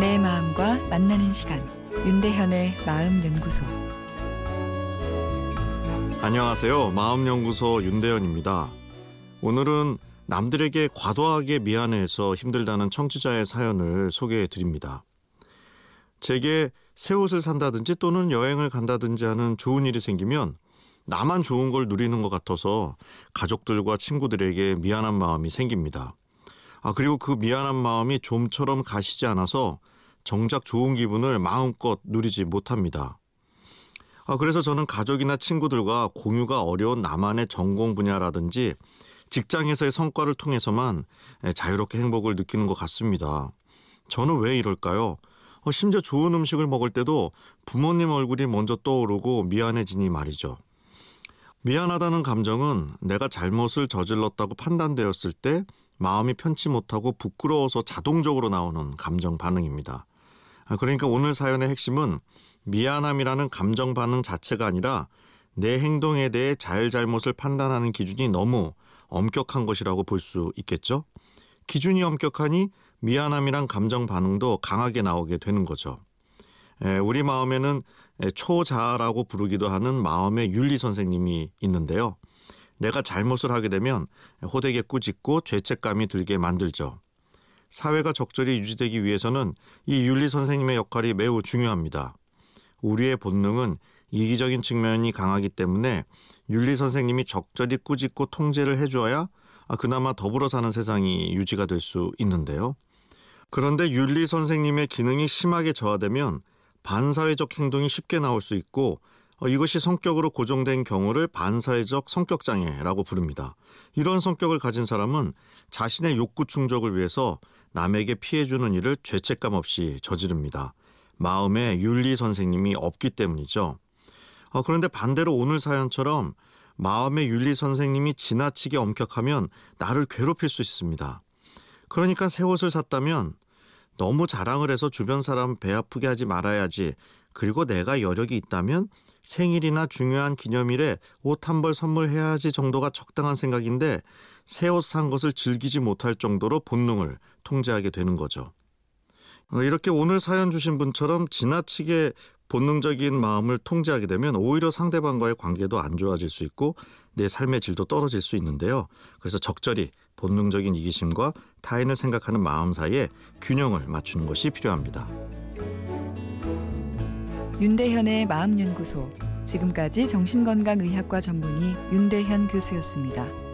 내 마음과 만나는 시간 윤대현의 마음 연구소 안녕하세요. 마음 연구소 윤대현입니다. 오늘은 남들에게 과도하게 미안해서 힘들다는 청취자의 사연을 소개해 드립니다. 제게 새 옷을 산다든지 또는 여행을 간다든지 하는 좋은 일이 생기면 나만 좋은 걸 누리는 것 같아서 가족들과 친구들에게 미안한 마음이 생깁니다. 아, 그리고 그 미안한 마음이 좀처럼 가시지 않아서 정작 좋은 기분을 마음껏 누리지 못합니다. 아, 그래서 저는 가족이나 친구들과 공유가 어려운 나만의 전공 분야라든지 직장에서의 성과를 통해서만 자유롭게 행복을 느끼는 것 같습니다. 저는 왜 이럴까요? 어, 심지어 좋은 음식을 먹을 때도 부모님 얼굴이 먼저 떠오르고 미안해지니 말이죠. 미안하다는 감정은 내가 잘못을 저질렀다고 판단되었을 때 마음이 편치 못하고 부끄러워서 자동적으로 나오는 감정 반응입니다. 아, 그러니까 오늘 사연의 핵심은 미안함이라는 감정 반응 자체가 아니라 내 행동에 대해 잘잘못을 판단하는 기준이 너무 엄격한 것이라고 볼 수 있겠죠? 기준이 엄격하니 미안함이란 감정 반응도 강하게 나오게 되는 거죠. 우리 마음에는 초자라고 부르기도 하는 마음의 윤리 선생님이 있는데요. 내가 잘못을 하게 되면 호되게 꾸짖고 죄책감이 들게 만들죠. 사회가 적절히 유지되기 위해서는 이 윤리 선생님의 역할이 매우 중요합니다. 우리의 본능은 이기적인 측면이 강하기 때문에 윤리 선생님이 적절히 꾸짖고 통제를 해주어야 그나마 더불어 사는 세상이 유지가 될 수 있는데요. 그런데 윤리 선생님의 기능이 심하게 저하되면 반사회적 행동이 쉽게 나올 수 있고 어, 이것이 성격으로 고정된 경우를 반사회적 성격 장애라고 부릅니다. 이런 성격을 가진 사람은 자신의 욕구 충족을 위해서 남에게 피해 주는 일을 죄책감 없이 저지릅니다. 마음에 윤리 선생님이 없기 때문이죠. 어, 그런데 반대로 오늘 사연처럼 마음의 윤리 선생님이 지나치게 엄격하면 나를 괴롭힐 수 있습니다. 그러니까 새 옷을 샀다면 너무 자랑을 해서 주변 사람 배 아프게 하지 말아야지. 그리고 내가 여력이 있다면 생일이나 중요한 기념일에 옷 한 벌 선물해야지 정도가 적당한 생각인데 새 옷 산 것을 즐기지 못할 정도로 본능을 통제하게 되는 거죠. 어, 이렇게 오늘 사연 주신 분처럼 지나치게 본능적인 마음을 통제하게 되면 오히려 상대방과의 관계도 안 좋아질 수 있고 내 삶의 질도 떨어질 수 있는데요. 그래서 적절히 본능적인 이기심과 타인을 생각하는 마음 사이에 균형을 맞추는 것이 필요합니다. 윤대현의 마음연구소 지금까지 정신건강의학과 전문의 윤대현 교수였습니다.